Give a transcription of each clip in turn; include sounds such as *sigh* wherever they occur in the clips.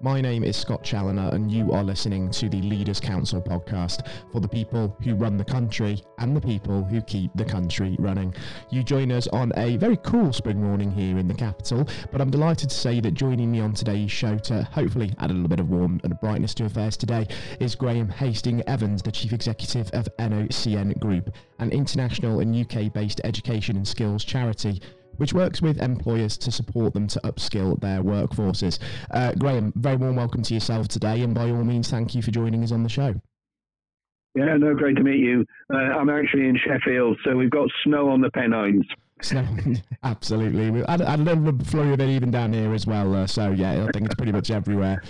My name is Scott Challoner, and you are listening to the Leaders Council podcast for the people who run the country and the people who keep the country running. You join us on a very cool spring morning here in the capital, but I'm delighted to say that joining me on today's show to hopefully add a little bit of warmth and brightness to affairs today is Graham Hastings Evans, the Chief Executive of NOCN Group, an international and UK based education and skills charity which works with employers to support them to upskill their workforces. Uh, Graham, very warm welcome to yourself today, and by all means, thank you for joining us on the show. Yeah, no, great to meet you. Uh, I'm actually in Sheffield, so we've got snow on the Pennines. Snow, *laughs* absolutely. We had, had a little flurry of it even down here as well. Uh, so yeah, I think it's pretty much everywhere.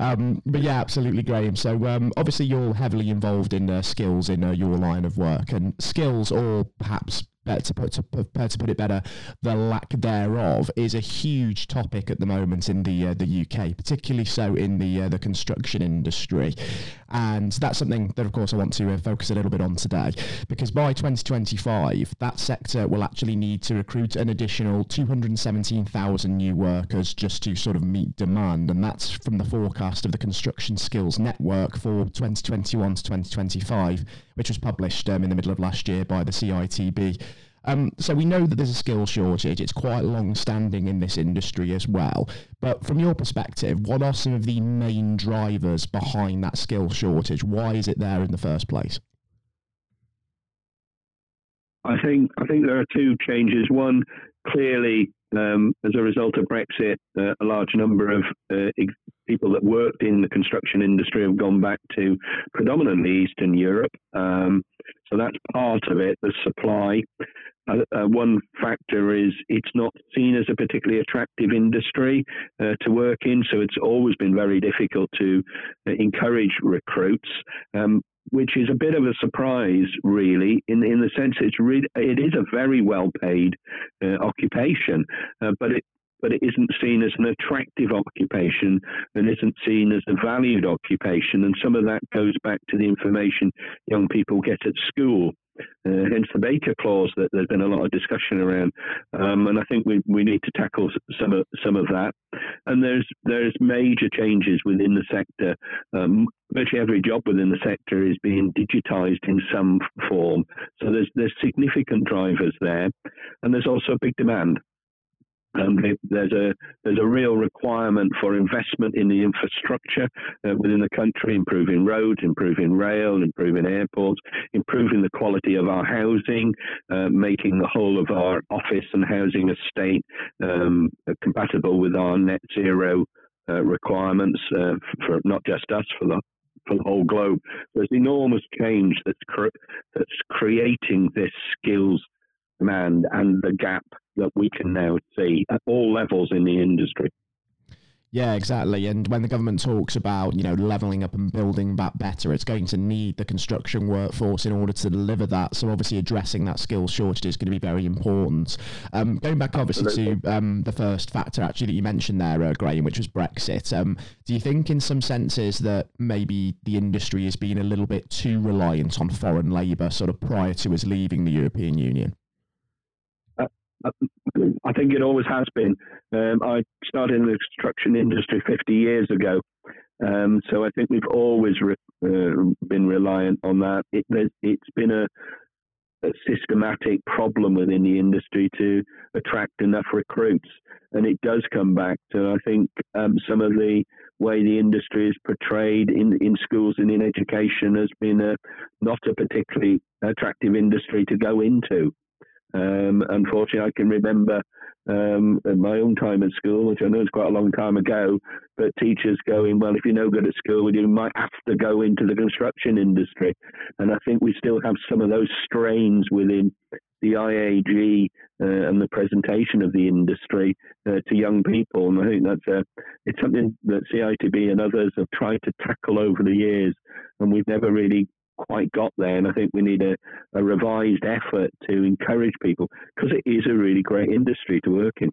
Um, but yeah, absolutely, Graham. So um, obviously, you're heavily involved in uh, skills in uh, your line of work, and skills, or perhaps to put to, to put it better, the lack thereof is a huge topic at the moment in the uh, the UK, particularly so in the uh, the construction industry, and that's something that of course I want to uh, focus a little bit on today, because by 2025 that sector will actually need to recruit an additional 217,000 new workers just to sort of meet demand, and that's from the forecast of the Construction Skills Network for 2021 to 2025, which was published um, in the middle of last year by the CITB. Um, so we know that there's a skill shortage. It's quite long standing in this industry as well. But from your perspective, what are some of the main drivers behind that skill shortage? Why is it there in the first place? I think I think there are two changes. One, clearly, um, as a result of Brexit, uh, a large number of uh, ex- people that worked in the construction industry have gone back to predominantly Eastern Europe. Um, so that's part of it, the supply. Uh, uh, one factor is it's not seen as a particularly attractive industry uh, to work in, so it's always been very difficult to uh, encourage recruits. Um, which is a bit of a surprise, really, in in the sense it's really it is a very well paid uh, occupation, uh, but it but it isn't seen as an attractive occupation and isn't seen as a valued occupation. And some of that goes back to the information young people get at school. Uh, hence the Baker clause that there's been a lot of discussion around, um, and I think we, we need to tackle some of some of that. And there's there's major changes within the sector. Um, virtually every job within the sector is being digitised in some form. So there's there's significant drivers there, and there's also a big demand. Um, there's a there's a real requirement for investment in the infrastructure uh, within the country, improving roads, improving rail, improving airports, improving the quality of our housing, uh, making the whole of our office and housing estate um, compatible with our net zero uh, requirements uh, for not just us, for the for the whole globe. There's enormous change that's that's creating this skills demand and the gap that we can now see at all levels in the industry. Yeah, exactly. And when the government talks about, you know, levelling up and building back better, it's going to need the construction workforce in order to deliver that. So obviously addressing that skills shortage is going to be very important. Um, going back obviously to um, the first factor actually that you mentioned there, uh, Graham, which was Brexit. Um, do you think in some senses that maybe the industry has been a little bit too reliant on foreign labour sort of prior to us leaving the European Union? I think it always has been. Um, I started in the construction industry 50 years ago. Um, so I think we've always re- uh, been reliant on that. It, has been a, a, systematic problem within the industry to attract enough recruits. And it does come back to, I think, um, some of the way the industry is portrayed in, in schools and in education has been a, not a particularly attractive industry to go into. Um, unfortunately, I can remember um, my own time at school, which I know is quite a long time ago, but teachers going, well, if you're no good at school, you might have to go into the construction industry. And I think we still have some of those strains within the IAG uh, and the presentation of the industry uh, to young people. And I think that's a, it's something that CITB and others have tried to tackle over the years, and we've never really quite got there. And I think we need a, a revised effort to encourage people because it is a really great industry to work in.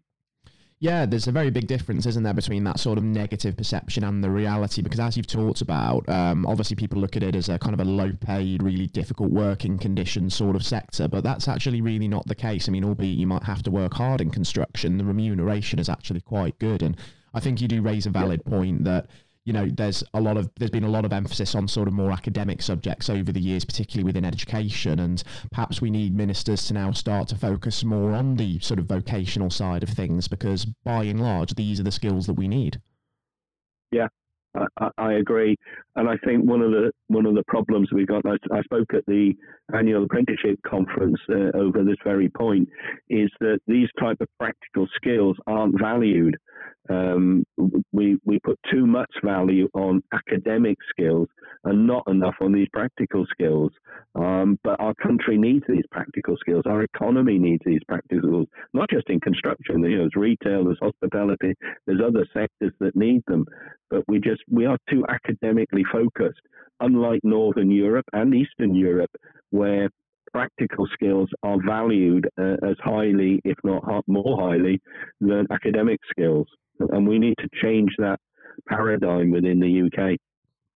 Yeah, there's a very big difference, isn't there, between that sort of negative perception and the reality? Because as you've talked about, um, obviously people look at it as a kind of a low paid, really difficult working condition sort of sector, but that's actually really not the case. I mean, albeit you might have to work hard in construction, the remuneration is actually quite good. And I think you do raise a valid point that you know there's a lot of there's been a lot of emphasis on sort of more academic subjects over the years particularly within education and perhaps we need ministers to now start to focus more on the sort of vocational side of things because by and large these are the skills that we need yeah I, agree, and I think one of the one of the problems we've got. I, I spoke at the annual apprenticeship conference uh, over this very point, is that these type of practical skills aren't valued um, we we put too much value on academic skills and not enough on these practical skills. Um, but our country needs these practical skills. Our economy needs these practical skills, not just in construction. You know, there's retail, there's hospitality, there's other sectors that need them. But we just we are too academically focused. Unlike Northern Europe and Eastern Europe, where practical skills are valued uh, as highly, if not more highly, than academic skills and we need to change that paradigm within the UK.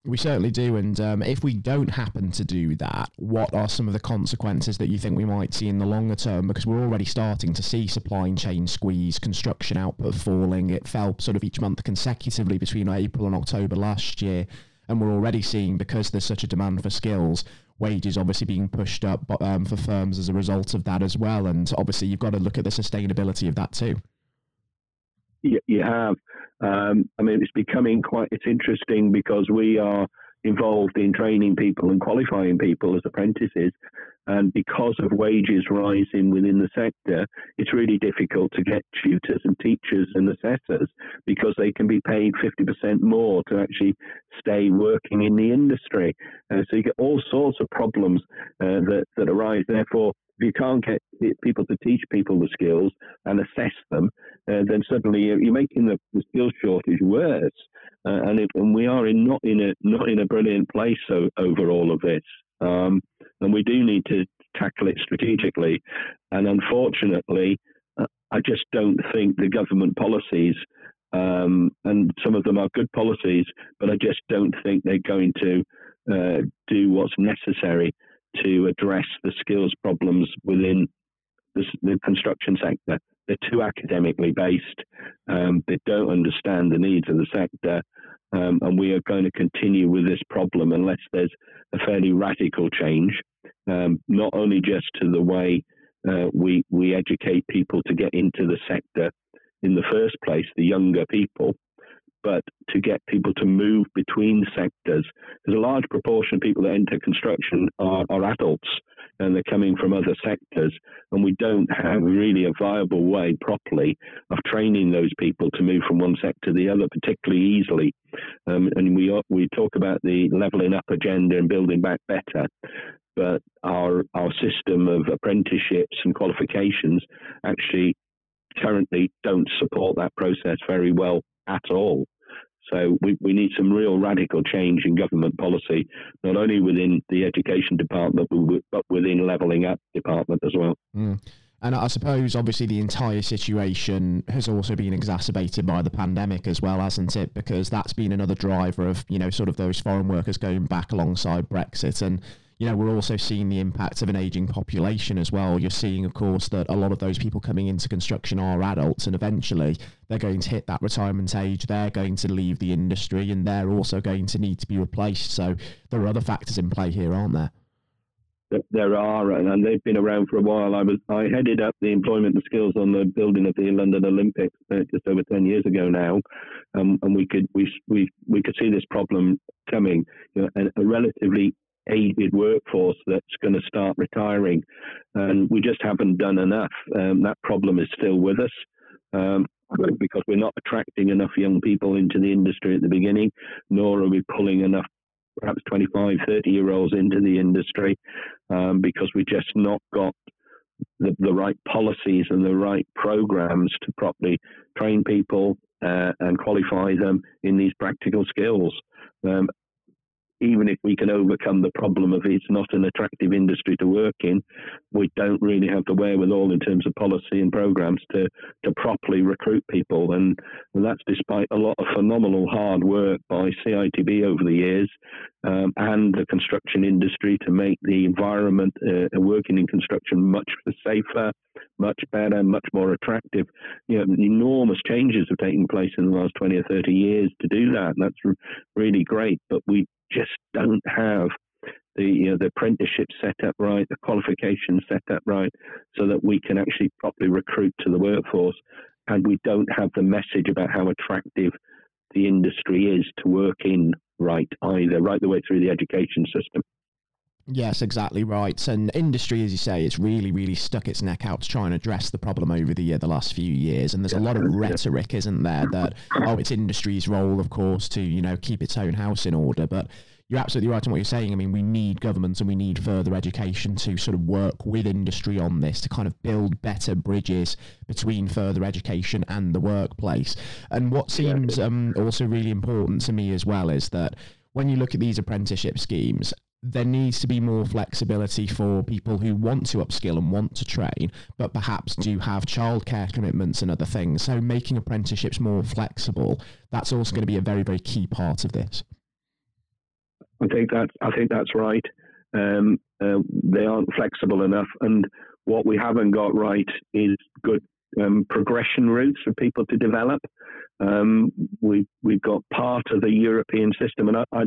We certainly do. And um, if we don't happen to do that, what are some of the consequences that you think we might see in the longer term? Because we're already starting to see supply chain squeeze, construction output falling. It fell sort of each month consecutively between April and October last year. And we're already seeing, because there's such a demand for skills, wages obviously being pushed up um, for firms as a result of that as well. And obviously, you've got to look at the sustainability of that too you, you have. Um, I mean, it's becoming quite. It's interesting because we are involved in training people and qualifying people as apprentices. And because of wages rising within the sector, it's really difficult to get tutors and teachers and assessors because they can be paid 50% more to actually stay working in the industry. Uh, so you get all sorts of problems uh, that, that arise. Therefore, if you can't get people to teach people the skills and assess them, uh, then suddenly you're making the, the skills shortage worse. Uh, and, it, and we are in not in a not in a brilliant place so, over all of this. Um, and we do need to tackle it strategically. And unfortunately, uh, I just don't think the government policies, um, and some of them are good policies, but I just don't think they're going to uh, do what's necessary to address the skills problems within the, the construction sector. They're too academically based. Um, they don't understand the needs of the sector. Um, and we are going to continue with this problem unless there's a fairly radical change, um, not only just to the way uh, we we educate people to get into the sector in the first place, the younger people, but to get people to move between sectors. There's a large proportion of people that enter construction are, are adults and they're coming from other sectors, and we don't have really a viable way properly of training those people to move from one sector to the other particularly easily. Um, and we we talk about the levelling up agenda and building back better, but our our system of apprenticeships and qualifications actually currently don't support that process very well at all. So we, we need some real radical change in government policy, not only within the education department, but within levelling up department as well. Mm. And I suppose, obviously, the entire situation has also been exacerbated by the pandemic as well, hasn't it? Because that's been another driver of, you know, sort of those foreign workers going back alongside Brexit. And you know, we're also seeing the impact of an aging population as well. You're seeing, of course, that a lot of those people coming into construction are adults, and eventually they're going to hit that retirement age. They're going to leave the industry, and they're also going to need to be replaced. So there are other factors in play here, aren't there? There are, and they've been around for a while. I was I headed up the employment and skills on the building of the London Olympics uh, just over ten years ago now, um, and we could we we we could see this problem coming. You know, a, a relatively aged workforce that's going to start retiring. And we just haven't done enough. Um, that problem is still with us. Um, because we're not attracting enough young people into the industry at the beginning, nor are we pulling enough perhaps 25, 30 year olds into the industry um, because we just not got the, the, right policies and the right programs to properly train people uh, and qualify them in these practical skills. Um, even if we can overcome the problem of it's not an attractive industry to work in, we don't really have the wherewithal in terms of policy and programs to, to properly recruit people. And, and that's despite a lot of phenomenal hard work by CITB over the years um, and the construction industry to make the environment uh, working in construction much safer, much better, much more attractive. You know, enormous changes have taken place in the last 20 or 30 years to do that. That's really great, but we just don't have the you know, the apprenticeship set up right, the qualifications set up right, so that we can actually properly recruit to the workforce. And we don't have the message about how attractive the industry is to work in right either, right the way through the education system. Yes, exactly right. And industry, as you say, it's really, really stuck its neck out to try and address the problem over the the last few years. And there's a lot of rhetoric, isn't there, that oh, it's industry's role, of course, to you know keep its own house in order. But you're absolutely right in what you're saying. I mean, we need governments and we need further education to sort of work with industry on this to kind of build better bridges between further education and the workplace. And what seems um, also really important to me as well is that when you look at these apprenticeship schemes, there needs to be more flexibility for people who want to upskill and want to train, but perhaps do have childcare commitments and other things. So making apprenticeships more flexible, that's also going to be a very, very key part of this. I think that's I think that's right. Um, uh, they aren't flexible enough, and what we haven't got right is good um, progression routes for people to develop. Um, we we've got part of the European system, and I, I,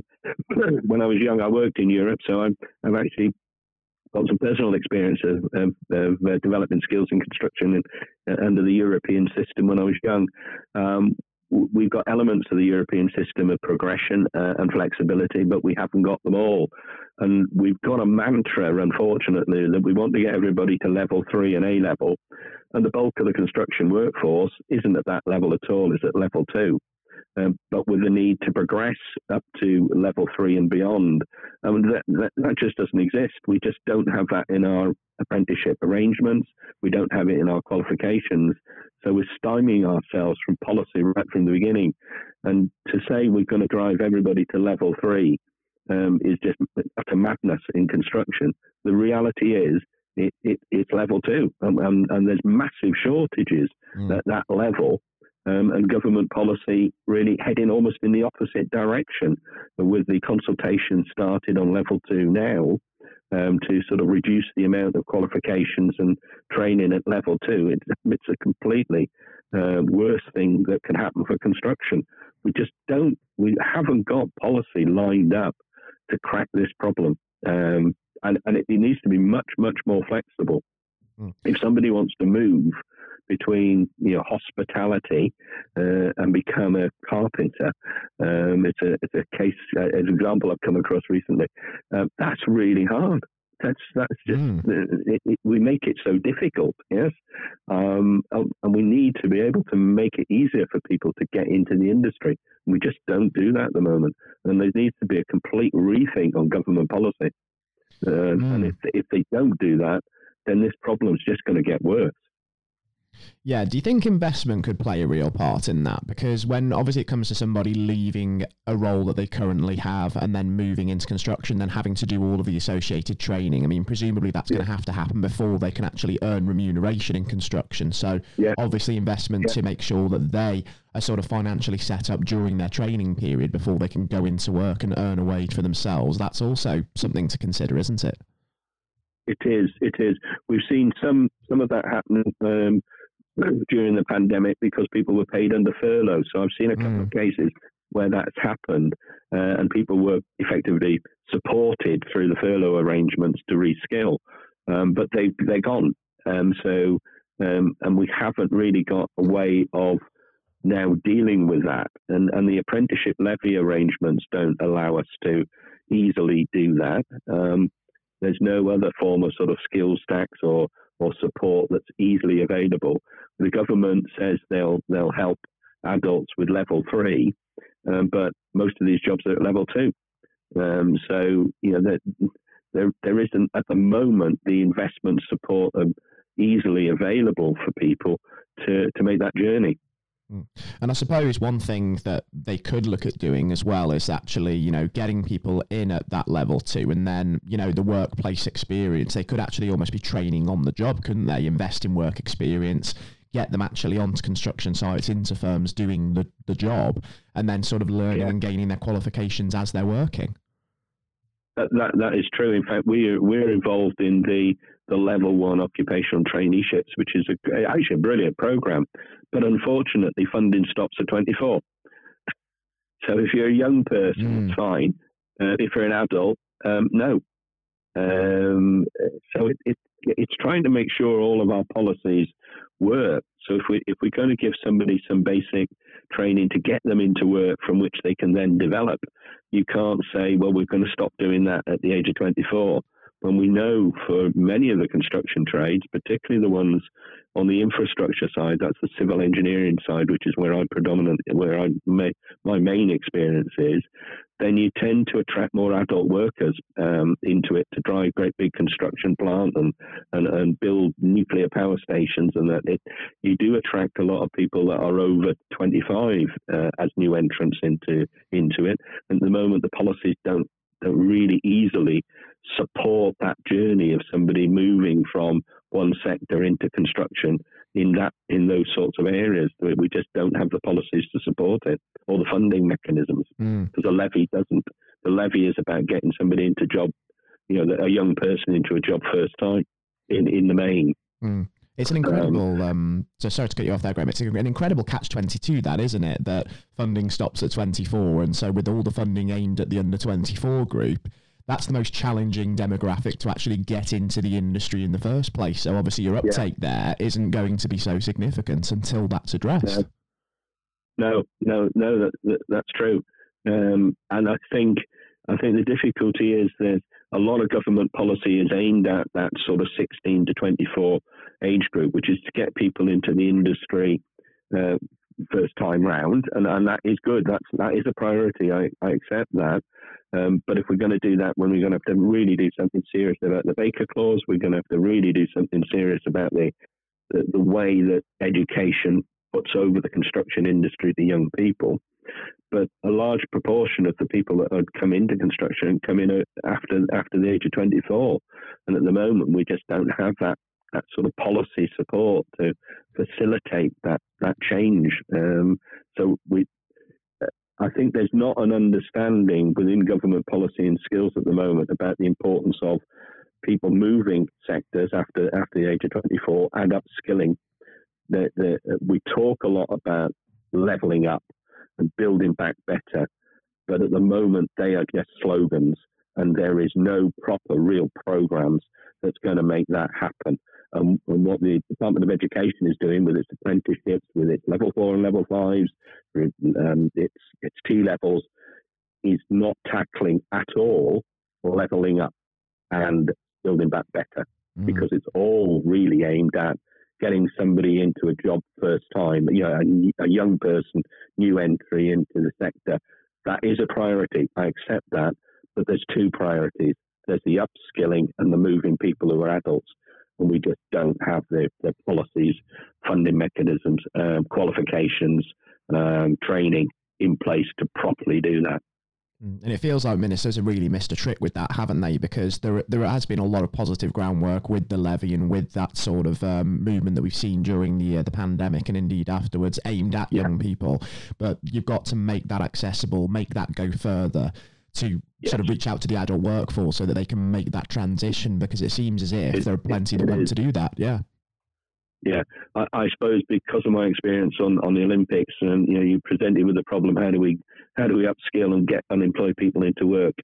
*coughs* when I was young, I worked in Europe, so I'm, I've actually got some personal experience of, of, of uh, developing skills in construction and, uh, under the European system when I was young. Um, we've got elements of the European system of progression uh, and flexibility, but we haven't got them all. And we've got a mantra, unfortunately, that we want to get everybody to level three and A level. And the bulk of the construction workforce isn't at that level at all, is at level two. Um, but with the need to progress up to level three and beyond. I mean, that, that, that, just doesn't exist. We just don't have that in our apprenticeship arrangements. We don't have it in our qualifications. So we're stymieing ourselves from policy right from the beginning. And to say we're going to drive everybody to level three um, is just utter madness in construction. The reality is it, it, it's level two, and, and, and, there's massive shortages mm. at that level. Um, and government policy really heading almost in the opposite direction with the consultation started on level two now um, to sort of reduce the amount of qualifications and training at level two. It's, it's a completely uh, worse thing that can happen for construction. We just don't, we haven't got policy lined up to crack this problem. Um, and, and it, it, needs to be much, much more flexible. Mm. If somebody wants to move between you know hospitality uh, and become a carpenter. Um, it's a it's a case uh, an example I've come across recently. Um, that's really hard. That's that's just mm. it, it, we make it so difficult. Yes, um, and we need to be able to make it easier for people to get into the industry. We just don't do that at the moment, and there needs to be a complete rethink on government policy. Uh, mm. And if if they don't do that, then this problem is just going to get worse. Yeah, do you think investment could play a real part in that? Because when obviously it comes to somebody leaving a role that they currently have and then moving into construction, then having to do all of the associated training, I mean, presumably that's yeah. going to have to happen before they can actually earn remuneration in construction. So yeah. obviously investment yeah. to make sure that they are sort of financially set up during their training period before they can go into work and earn a wage for themselves. That's also something to consider, isn't it? It is. It is. We've seen some some of that happen. Um, during the pandemic because people were paid under furlough. So I've seen a couple mm. of cases where that's happened uh, and people were effectively supported through the furlough arrangements to reskill, um, but they they're gone. Um, so um, and we haven't really got a way of now dealing with that, and and the apprenticeship levy arrangements don't allow us to easily do that. Um, there's no other form of sort of skills tax or or support that's easily available. The government says they'll they'll help adults with level three, um, but most of these jobs are at level two. Um, so you know there, there there isn't at the moment the investment support easily available for people to to make that journey. Mm. And I suppose one thing that they could look at doing as well is actually, you know, getting people in at that level too. And then, you know, the workplace experience, they could actually almost be training on the job, couldn't they? Invest in work experience, get them actually onto construction sites, into firms doing the, the job, and then sort of learning yeah. and gaining their qualifications as they're working. That, that, that is true. In fact, we are, we're involved in the, the level one occupational traineeships, which is a, actually a brilliant program. But unfortunately, funding stops at 24. So if you're a young person, mm. it's fine. Uh, if you're an adult, um, no. Um, so it, it, it's trying to make sure all of our policies work. So if we if we're going to give somebody some basic training to get them into work from which they can then develop, you can't say, well, we're going to stop doing that at the age of 24 when we know for many of the construction trades, particularly the ones on the infrastructure side, that's the civil engineering side, which is where I predominantly, where I my, my main experience is, then you tend to attract more adult workers um, into it to drive great big construction plant and, and, and build nuclear power stations, and that it, you do attract a lot of people that are over 25 uh, as new entrants into into it. And at the moment, the policies don't don't really easily support that journey of somebody moving from one sector into construction in that in those sorts of areas. We just don't have the policies to support it or the funding mechanisms because mm. the levy doesn't. The levy is about getting somebody into a job, you know, a young person into a job first time in in the main. Mm. It's an incredible. Um, um, so sorry to cut you off there, Graham. It's an incredible catch twenty two, that isn't it? That funding stops at twenty four, and so with all the funding aimed at the under twenty four group, that's the most challenging demographic to actually get into the industry in the first place. So obviously your uptake yeah. there isn't going to be so significant until that's addressed. No, no, no, that, that, that's true. Um, and I think I think the difficulty is that a lot of government policy is aimed at that sort of 16 to 24 age group, which is to get people into the industry uh, first time round, and, and that is good. That's that is a priority. I, I accept that. Um, but if we're going to do that, when we're going to have to really do something serious about the Baker Clause, we're going to have to really do something serious about the, the, the way that education puts over the construction industry to young people. But a large proportion of the people that had come into construction come in uh, after after the age of 24, and at the moment we just don't have that that sort of policy support to facilitate that that change. Um, so we I think there's not an understanding within government policy and skills at the moment about the importance of people moving sectors after after the age of 24 and upskilling. The, the, uh, we talk a lot about leveling up and building back better, but at the moment they are just slogans, and there is no proper, real programs that's going to make that happen. Um, and what the Department of Education is doing with its apprenticeships, with its level four and level fives, um, its its T levels, is not tackling at all leveling up and building back better mm. because it's all really aimed at getting somebody into a job first time. You know, a, a young person, new entry into the sector. That is a priority. I accept that, but there's two priorities. There's the upskilling and the moving people who are adults and we just don't have the, the policies, funding mechanisms, um, qualifications, um, training in place to properly do that. Mm, and it feels like ministers have really missed a trick with that, haven't they? Because there there has been a lot of positive groundwork with the levy and with that sort of um, movement that we've seen during the uh, the pandemic and indeed afterwards, aimed at yeah. young people. But you've got to make that accessible, make that go further to yes. sort of reach out to the adult workforce so that they can make that transition because it seems as if it, there are plenty that want to do that. Yeah. Yeah, I, I, suppose because of my experience on, on the Olympics, and you know, you presented with the problem: how do we how do we upskill and get unemployed people into work?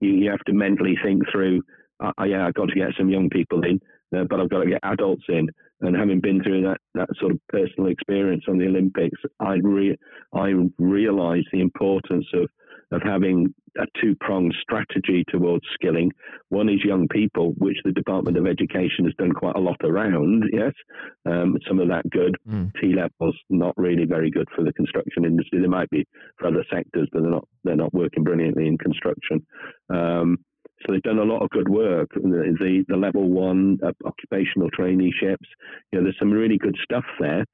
You, you have to mentally think through. Uh, yeah, I've got to get some young people in, uh, but I've got to get adults in. And having been through that, that sort of personal experience on the Olympics, I re- I realised the importance of of having a two pronged strategy towards skilling. One is young people, which the Department of Education has done quite a lot around. Yes, um, some of that good. Mm. T levels not really very good for the construction industry. They might be for other sectors, but they're not. They're not working brilliantly in construction. Um, so they've done a lot of good work. The the, the level one uh, occupational traineeships. You know, there's some really good stuff there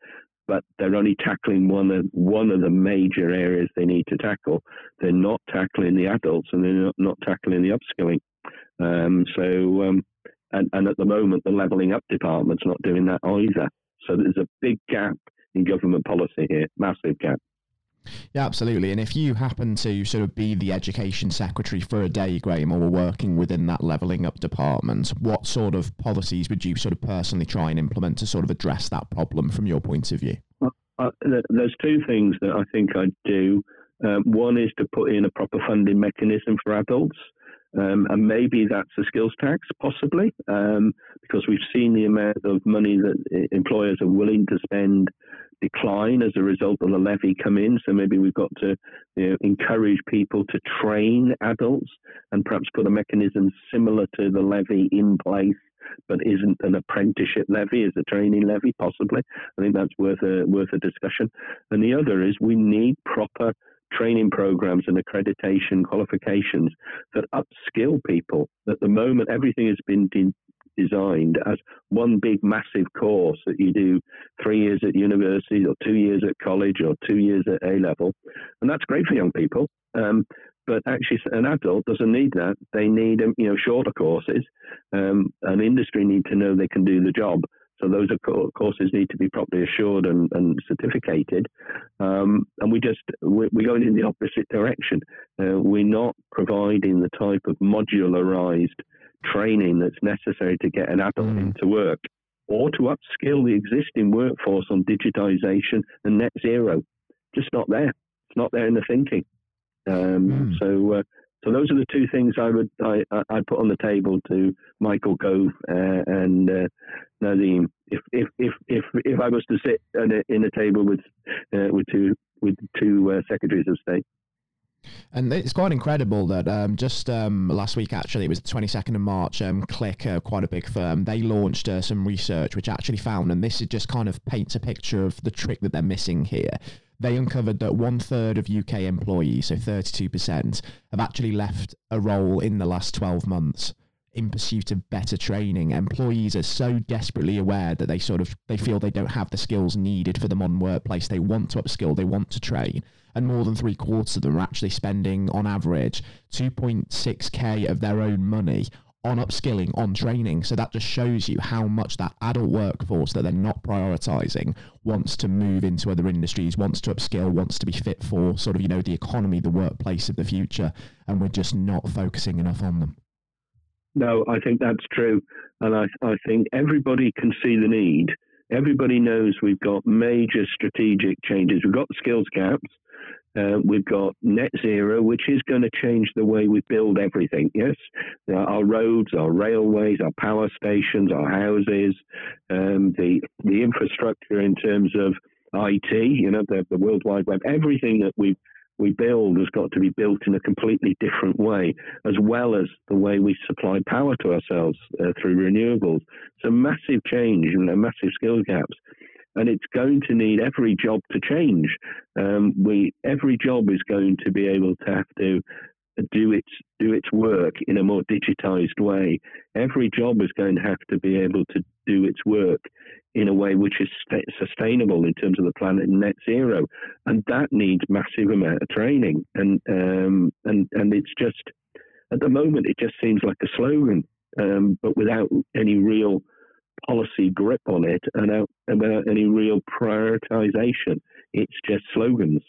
but they're only tackling one of one of the major areas they need to tackle. They're not tackling the adults, and they're not, not tackling the upskilling. Um, so, um, and, and at the moment, the levelling up department's not doing that either. So there's a big gap in government policy here, massive gap. Yeah, absolutely. And if you happen to sort of be the education secretary for a day, Graham, or working within that levelling up department, what sort of policies would you sort of personally try and implement to sort of address that problem from your point of view? Uh, there's two things that I think I'd do. Um, one is to put in a proper funding mechanism for adults. Um, and maybe that's a skills tax, possibly, um, because we've seen the amount of money that employers are willing to spend decline as a result of the levy come in. So maybe we've got to you know, encourage people to train adults and perhaps put a mechanism similar to the levy in place, but isn't an apprenticeship levy, is a training levy, possibly. I think that's worth a worth a discussion. And the other is we need proper training programs and accreditation qualifications that upskill people. At the moment, everything has been de- designed as one big massive course that you do three years at university or two years at college or two years at A level. And that's great for young people. Um, but actually, an adult doesn't need that. They need um, you know shorter courses. Um, an industry need to know they can do the job. So those are courses need to be properly assured and, and certificated. Um, and we just we're, going in the opposite direction. Uh, we're not providing the type of modularized training that's necessary to get an adult mm. into work or to upskill the existing workforce on digitization and net zero. Just not there. It's not there in the thinking. Um, mm. So, uh, so those are the two things I would I I put on the table to Michael Gove uh, and uh, Nadhim. If if if if if I was to sit in a, in a table with uh, with two with two uh, secretaries of state. And it's quite incredible that um, just um, last week, actually, it was the 22nd of March, um, Click, uh, quite a big firm, they launched uh, some research which actually found, and this is just kind of paints a picture of the trick that they're missing here. They uncovered that one third of UK employees, so 32%, have actually left a role in the last 12 months in pursuit of better training. Employees are so desperately aware that they sort of they feel they don't have the skills needed for the modern workplace. They want to upskill, they want to train, and more than three quarters of them are actually spending on average 2.6k of their own money on upskilling, on training. So that just shows you how much that adult workforce that they're not prioritizing wants to move into other industries, wants to upskill, wants to be fit for sort of, you know, the economy, the workplace of the future. And we're just not focusing enough on them. No, I think that's true. And I, I think everybody can see the need. Everybody knows we've got major strategic changes. We've got skills gaps. Uh, we've got net zero, which is going to change the way we build everything. Yes, our roads, our railways, our power stations, our houses, um, the the infrastructure in terms of IT, you know, the, the World Wide Web, everything that we we build has got to be built in a completely different way, as well as the way we supply power to ourselves uh, through renewables. So massive change, you know, massive skill gaps and it's going to need every job to change. Um, we every job is going to be able to have to do its do its work in a more digitized way. Every job is going to have to be able to do its work in a way which is st- sustainable in terms of the planet and net zero, and that needs massive amount of training. And um, and and it's just at the moment it just seems like a slogan, um, but without any real policy grip on it and about any real prioritization. It's just slogans.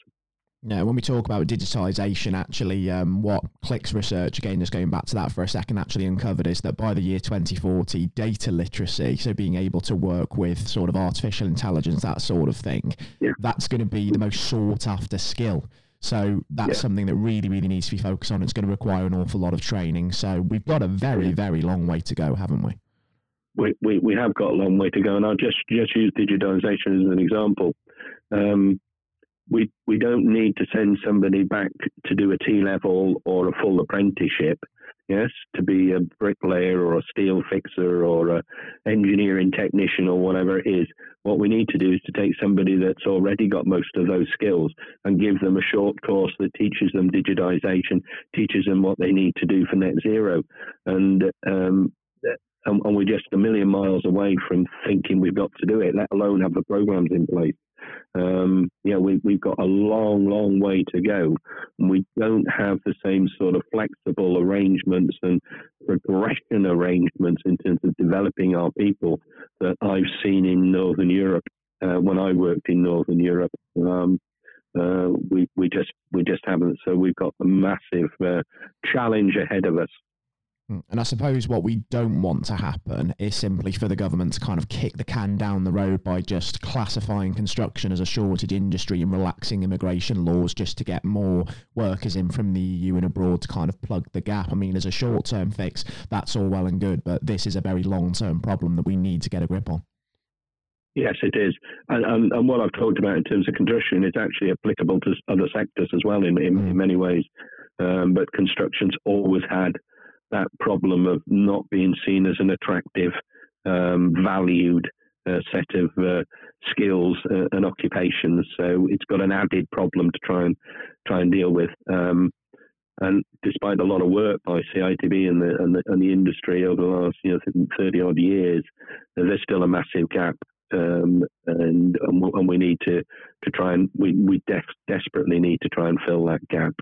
Yeah, when we talk about digitization, actually, um, what Clicks research, again, just going back to that for a second, actually uncovered is that by the year 2040, data literacy, so being able to work with sort of artificial intelligence, that sort of thing, yeah. that's going to be the most sought after skill. So that's yeah. something that really, really needs to be focused on. It's going to require an awful lot of training. So we've got a very, very long way to go, haven't we? We, we, we have got a long way to go. And I'll just, just use digitization as an example. Um, we, we don't need to send somebody back to do a T level or a full apprenticeship, yes, to be a bricklayer or a steel fixer or a engineering technician or whatever it is. What we need to do is to take somebody that's already got most of those skills and give them a short course that teaches them digitization, teaches them what they need to do for net zero. And um, and, and, we're just a million miles away from thinking we've got to do it, let alone have the programs in place. Um, yeah, we, we've got a long, long way to go. And we don't have the same sort of flexible arrangements and progression arrangements in terms of developing our people that I've seen in Northern Europe uh, when I worked in Northern Europe. Um, Uh, we we just we just haven't. So we've got a massive uh, challenge ahead of us. Hmm. And I suppose what we don't want to happen is simply for the government to kind of kick the can down the road by just classifying construction as a shortage industry and relaxing immigration laws just to get more workers in from the EU and abroad to kind of plug the gap. I mean, as a short term fix, that's all well and good, but this is a very long term problem that we need to get a grip on. Yes, it is. And, and, and, what I've talked about in terms of construction is actually applicable to other sectors as well in, in, mm. in many ways. Um, but construction's always had that problem of not being seen as an attractive, um, valued uh, set of uh, skills uh, and occupations. So it's got an added problem to try and try and deal with. Um, and despite a lot of work by CITB and the, and the, and the industry over the last you know 30 odd years, there's still a massive gap um, and and we need to to try and we we def- desperately need to try and fill that gap.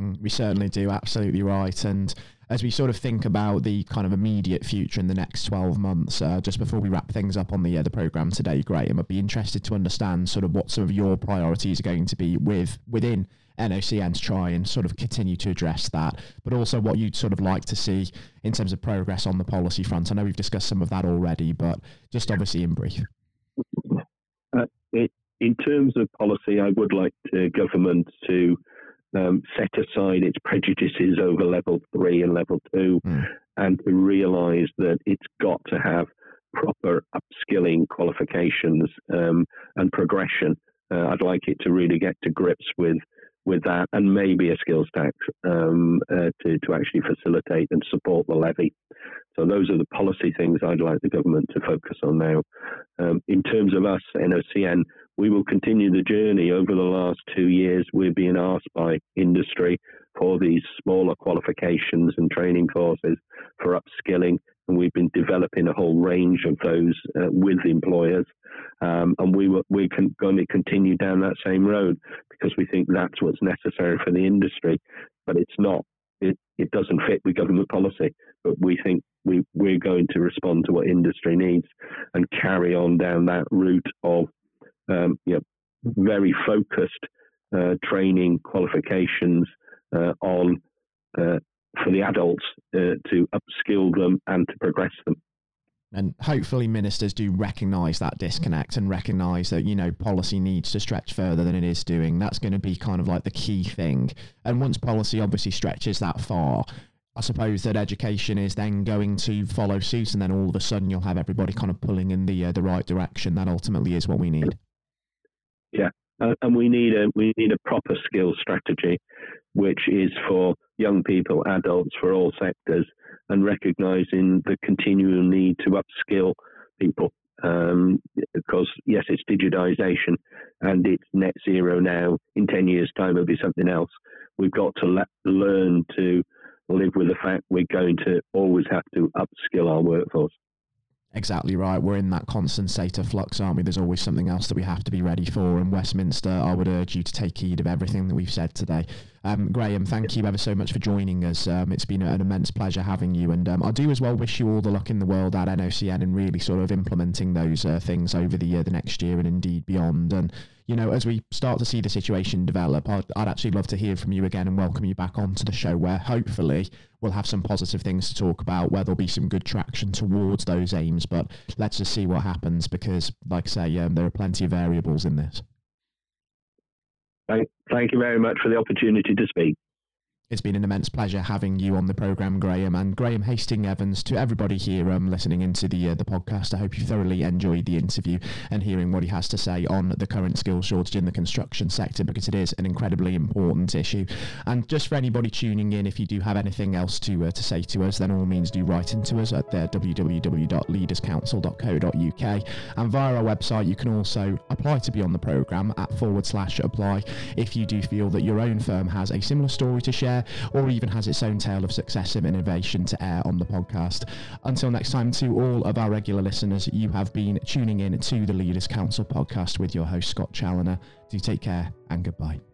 Mm, we certainly do, absolutely right. And as we sort of think about the kind of immediate future in the next 12 months, uh, just before we wrap things up on the uh, the program today, Graham, I'd be interested to understand sort of what some of your priorities are going to be with within NOCN to try and sort of continue to address that, but also what you'd sort of like to see in terms of progress on the policy front. I know we've discussed some of that already, but just obviously in brief. Uh, in terms of policy, I would like the government to um, set aside its prejudices over level three and level two mm. and to realise that it's got to have proper upskilling qualifications um, and progression. Uh, I'd like it to really get to grips with with that and maybe a skills tax um, uh, to, to actually facilitate and support the levy. So those are the policy things I'd like the government to focus on now. Um, in terms of us, NOCN, we will continue the journey over the last two years. We're being asked by industry for these smaller qualifications and training courses for upskilling. And we've been developing a whole range of those uh, with employers. Um, and we were, we're con- going to continue down that same road because we think that's what's necessary for the industry. But it's not. It, it doesn't fit with government policy. But we think we, we're going to respond to what industry needs and carry on down that route of um, you know, very focused uh, training qualifications uh, on uh, for the adults uh, to upskill them and to progress them. And hopefully, ministers do recognise that disconnect and recognise that, you know, policy needs to stretch further than it is doing. That's going to be kind of like the key thing. And once policy obviously stretches that far, I suppose that education is then going to follow suit, and then all of a sudden you'll have everybody kind of pulling in the uh, the right direction. That ultimately is what we need. Yeah, uh, and we need a we need a proper skills strategy, which is for young people, adults, for all sectors, and recognizing the continual need to upskill people. Um, because yes, it's digitization and it's net zero now. In ten years' time, it'll be something else. We've got to let, learn to live with the fact we're going to always have to upskill our workforce. Exactly right. We're in that constant state of flux, aren't we? There's always something else that we have to be ready for. And Westminster, I would urge you to take heed of everything that we've said today. Um, Graham, thank you ever so much for joining us. Um, it's been an immense pleasure having you. And um, I do as well wish you all the luck in the world at NOCN and really sort of implementing those uh, things over the year, the next year, and indeed beyond. And you know, as we start to see the situation develop, I'd, I'd, actually love to hear from you again and welcome you back onto the show where hopefully we'll have some positive things to talk about, where there'll be some good traction towards those aims. But let's just see what happens because, like I say, um, there are plenty of variables in this. Thank, you very much for the opportunity to speak. It's been an immense pleasure having you on the program, Graham, and Graham Hastings Evans. To everybody here um, listening into the uh, the podcast, I hope you thoroughly enjoyed the interview and hearing what he has to say on the current skills shortage in the construction sector because it is an incredibly important issue. And just for anybody tuning in, if you do have anything else to uh, to say to us, then all means do write into us at the www.leaderscouncil.co.uk and via our website you can also apply to be on the program at forward slash apply if you do feel that your own firm has a similar story to share or even has its own tale of successive innovation to air on the podcast. Until next time, to all of our regular listeners, you have been tuning in to the Leaders Council podcast with your host, Scott Challoner. Do take care and goodbye.